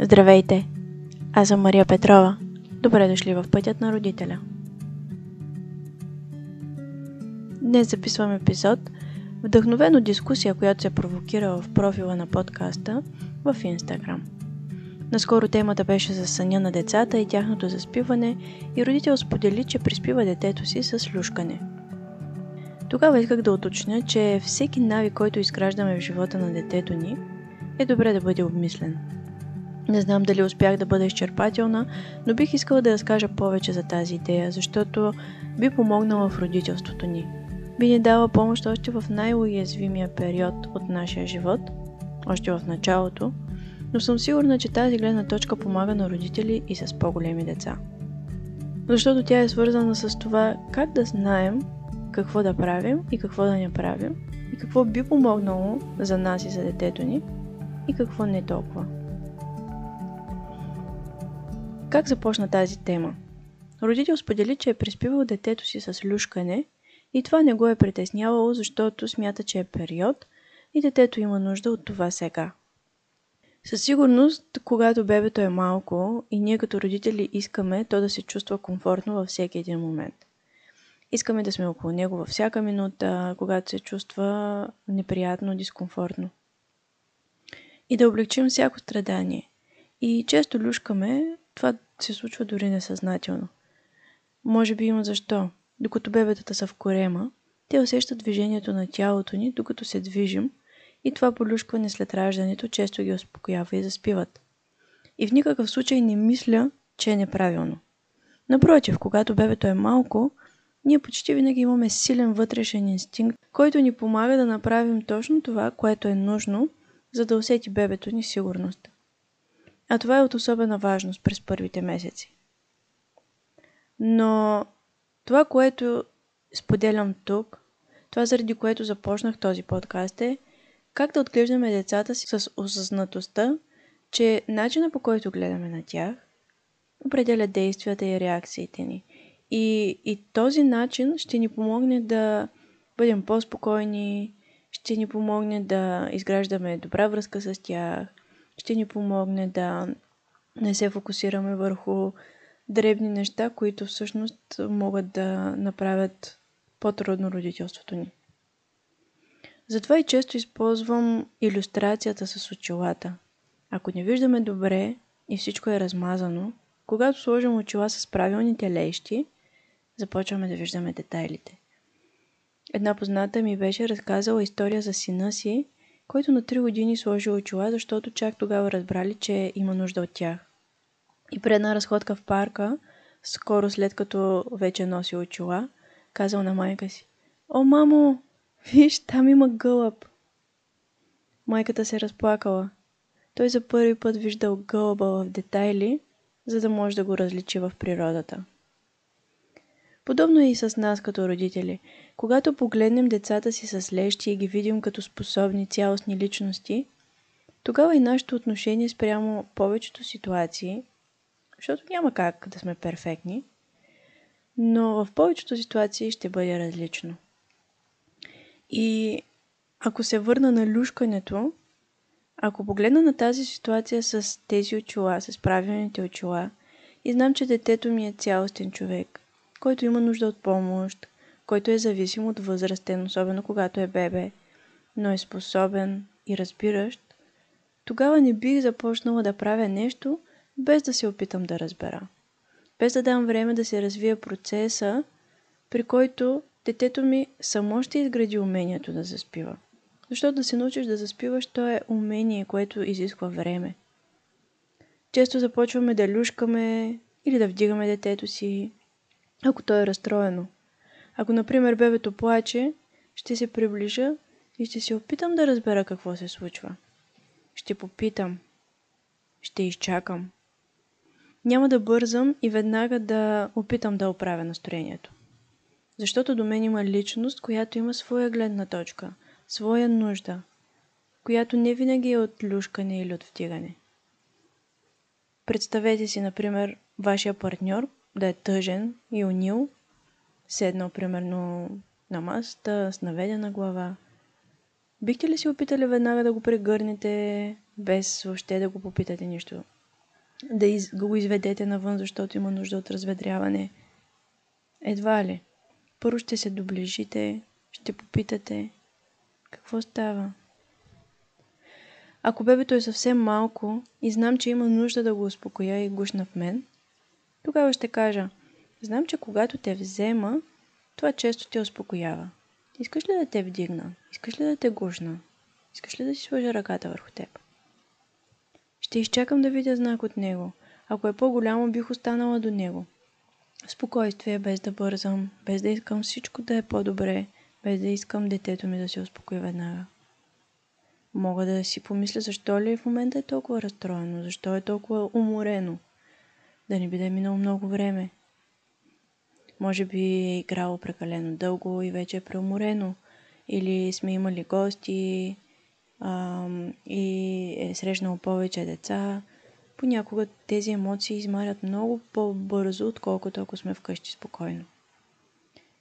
Здравейте! Аз съм Мария Петрова. Добре дошли в Пътят на родителя. Днес записвам епизод, вдъхновен от дискусия, която се провокира в профила на подкаста в Инстаграм. Наскоро темата беше за съня на децата и тяхното заспиване и родител сподели, че приспива детето си с люшкане. Тогава исках да уточня, че всеки навик, който изграждаме в живота на детето ни, е добре да бъде обмислен – не знам дали успях да бъда изчерпателна, но бих искала да разкажа повече за тази идея, защото би помогнала в родителството ни. Би ни дала помощ още в най-уязвимия период от нашия живот, още в началото, но съм сигурна, че тази гледна точка помага на родители и с по-големи деца. Защото тя е свързана с това как да знаем какво да правим и какво да не правим, и какво би помогнало за нас и за детето ни, и какво не толкова. Как започна тази тема? Родител сподели, че е приспивал детето си с люшкане и това не го е притеснявало, защото смята, че е период и детето има нужда от това сега. Със сигурност, когато бебето е малко и ние като родители искаме то да се чувства комфортно във всеки един момент. Искаме да сме около него във всяка минута, когато се чувства неприятно, дискомфортно. И да облегчим всяко страдание. И често люшкаме, това се случва дори несъзнателно. Може би има защо. Докато бебетата са в корема, те усещат движението на тялото ни, докато се движим, и това полюшкване след раждането често ги успокоява и заспиват. И в никакъв случай не мисля, че е неправилно. Напротив, когато бебето е малко, ние почти винаги имаме силен вътрешен инстинкт, който ни помага да направим точно това, което е нужно, за да усети бебето ни сигурност. А това е от особена важност през първите месеци. Но това, което споделям тук, това заради което започнах този подкаст е как да отглеждаме децата си с осъзнатостта, че начина по който гледаме на тях определя действията и реакциите ни. И, и този начин ще ни помогне да бъдем по-спокойни, ще ни помогне да изграждаме добра връзка с тях, ще ни помогне да не се фокусираме върху дребни неща, които всъщност могат да направят по-трудно родителството ни. Затова и често използвам иллюстрацията с очилата. Ако не виждаме добре и всичко е размазано, когато сложим очила с правилните лещи, започваме да виждаме детайлите. Една позната ми беше разказала история за сина си, който на 3 години сложи очила, защото чак тогава разбрали, че има нужда от тях. И при една разходка в парка, скоро след като вече носи очила, казал на майка си О, мамо, виж, там има гълъб. Майката се разплакала. Той за първи път виждал гълъба в детайли, за да може да го различи в природата. Подобно е и с нас като родители. Когато погледнем децата си с лещи и ги видим като способни цялостни личности, тогава и нашето отношение спрямо повечето ситуации, защото няма как да сме перфектни, но в повечето ситуации ще бъде различно. И ако се върна на люшкането, ако погледна на тази ситуация с тези очила, с правилните очила, и знам, че детето ми е цялостен човек – който има нужда от помощ, който е зависим от възрастен, особено когато е бебе, но е способен и разбиращ, тогава не бих започнала да правя нещо, без да се опитам да разбера. Без да дам време да се развие процеса, при който детето ми само ще изгради умението да заспива. Защото да се научиш да заспиваш, то е умение, което изисква време. Често започваме да люшкаме или да вдигаме детето си, ако то е разстроено. Ако, например, бебето плаче, ще се приближа и ще се опитам да разбера какво се случва. Ще попитам. Ще изчакам. Няма да бързам и веднага да опитам да оправя настроението. Защото до мен има личност, която има своя гледна точка, своя нужда, която не винаги е от люшкане или от втигане. Представете си, например, вашия партньор, да е тъжен и унил, седнал примерно на масата с наведена глава. Бихте ли си опитали веднага да го прегърнете, без въобще да го попитате нищо? да из, го изведете навън, защото има нужда от разведряване. Едва ли. Първо ще се доближите, ще попитате какво става. Ако бебето е съвсем малко и знам, че има нужда да го успокоя и гушна в мен, тогава ще кажа, знам, че когато те взема, това често те успокоява. Искаш ли да те вдигна? Искаш ли да те гушна? Искаш ли да си сложа ръката върху теб? Ще изчакам да видя знак от него. Ако е по-голямо, бих останала до него. Спокойствие, без да бързам, без да искам всичко да е по-добре, без да искам детето ми да се успокои веднага. Мога да си помисля защо ли в момента е толкова разстроено, защо е толкова уморено. Да не би да е минало много време. Може би е играло прекалено дълго и вече е преуморено. Или сме имали гости а, и е срещнало повече деца. Понякога тези емоции измарят много по-бързо, отколкото ако сме вкъщи спокойно.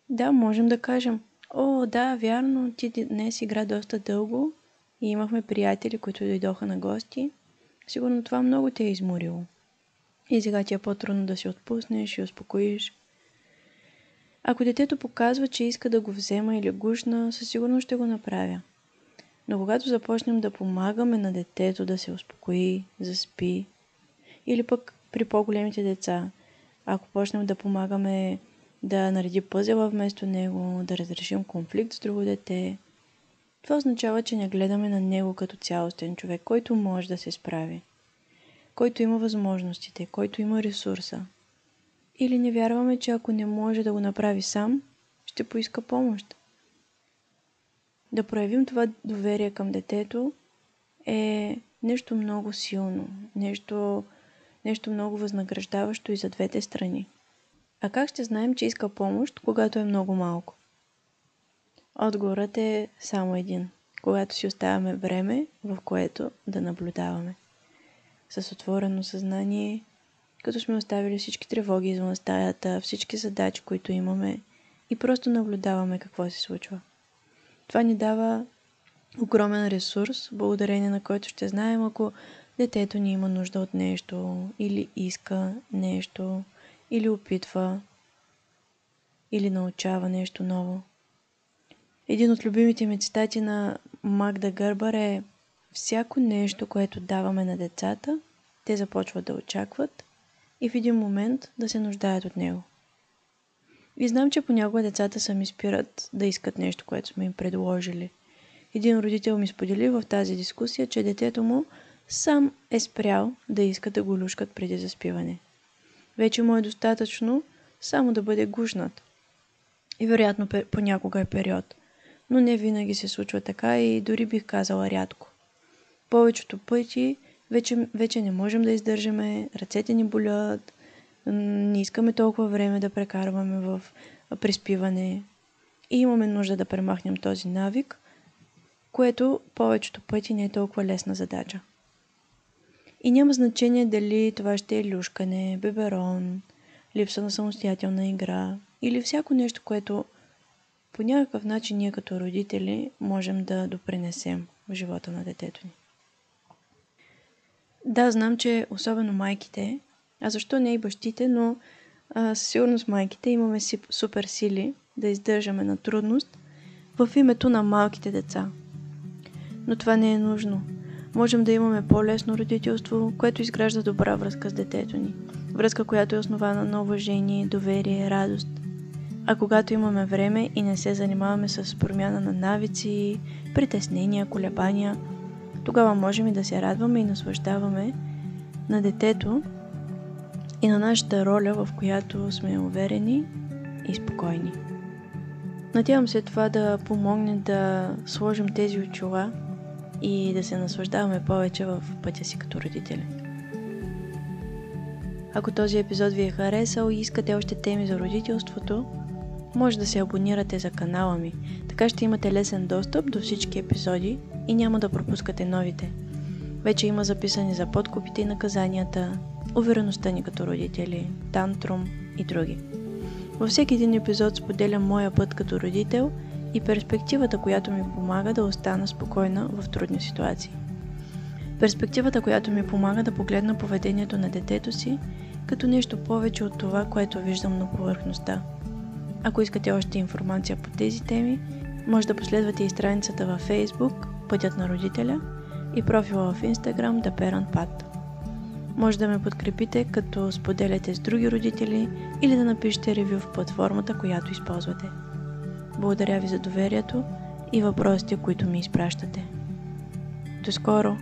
Да, можем да кажем, о, да, вярно, ти днес игра доста дълго и имахме приятели, които дойдоха на гости. Сигурно това много те е изморило. И сега ти е по-трудно да си отпуснеш и успокоиш. Ако детето показва, че иска да го взема или гушна, със сигурност ще го направя. Но когато започнем да помагаме на детето да се успокои, заспи, или пък при по-големите деца, ако почнем да помагаме да нареди пъзела вместо него, да разрешим конфликт с друго дете, това означава, че не гледаме на него като цялостен човек, който може да се справи, който има възможностите, който има ресурса. Или не вярваме, че ако не може да го направи сам, ще поиска помощ. Да проявим това доверие към детето е нещо много силно, нещо, нещо много възнаграждаващо и за двете страни. А как ще знаем, че иска помощ, когато е много малко? Отговорът е само един. Когато си оставяме време, в което да наблюдаваме. С отворено съзнание, като сме оставили всички тревоги извън стаята, всички задачи, които имаме и просто наблюдаваме какво се случва. Това ни дава огромен ресурс, благодарение на който ще знаем, ако детето ни има нужда от нещо, или иска нещо, или опитва, или научава нещо ново. Един от любимите ми цитати на Магда Гърбър е Всяко нещо, което даваме на децата, те започват да очакват и в един момент да се нуждаят от него. И знам, че понякога децата сами спират да искат нещо, което сме им предложили. Един родител ми сподели в тази дискусия, че детето му сам е спрял да иска да го люшкат преди заспиване. Вече му е достатъчно само да бъде гушнат. И вероятно понякога е период – но не винаги се случва така и дори бих казала рядко. Повечето пъти вече, вече не можем да издържаме, ръцете ни болят, не искаме толкова време да прекарваме в приспиване и имаме нужда да премахнем този навик, което повечето пъти не е толкова лесна задача. И няма значение дали това ще е люшкане, беберон, липса на самостоятелна игра или всяко нещо, което по някакъв начин ние като родители можем да допринесем в живота на детето ни. Да, знам, че особено майките, а защо не и бащите, но със сигурност майките имаме супер сили да издържаме на трудност в името на малките деца. Но това не е нужно. Можем да имаме по-лесно родителство, което изгражда добра връзка с детето ни. Връзка, която е основана на уважение, доверие, радост – а когато имаме време и не се занимаваме с промяна на навици, притеснения, колебания, тогава можем и да се радваме и наслаждаваме на детето и на нашата роля, в която сме уверени и спокойни. Надявам се това да помогне да сложим тези очила и да се наслаждаваме повече в пътя си като родители. Ако този епизод ви е харесал и искате още теми за родителството, може да се абонирате за канала ми, така ще имате лесен достъп до всички епизоди и няма да пропускате новите. Вече има записани за подкупите и наказанията, увереността ни като родители, тантрум и други. Във всеки един епизод споделям моя път като родител и перспективата, която ми помага да остана спокойна в трудни ситуации. Перспективата, която ми помага да погледна поведението на детето си като нещо повече от това, което виждам на повърхността. Ако искате още информация по тези теми, може да последвате и страницата във Facebook Пътят на родителя и профила в Instagram The Parent Path. Може да ме подкрепите, като споделяте с други родители или да напишете ревю в платформата, която използвате. Благодаря ви за доверието и въпросите, които ми изпращате. До скоро!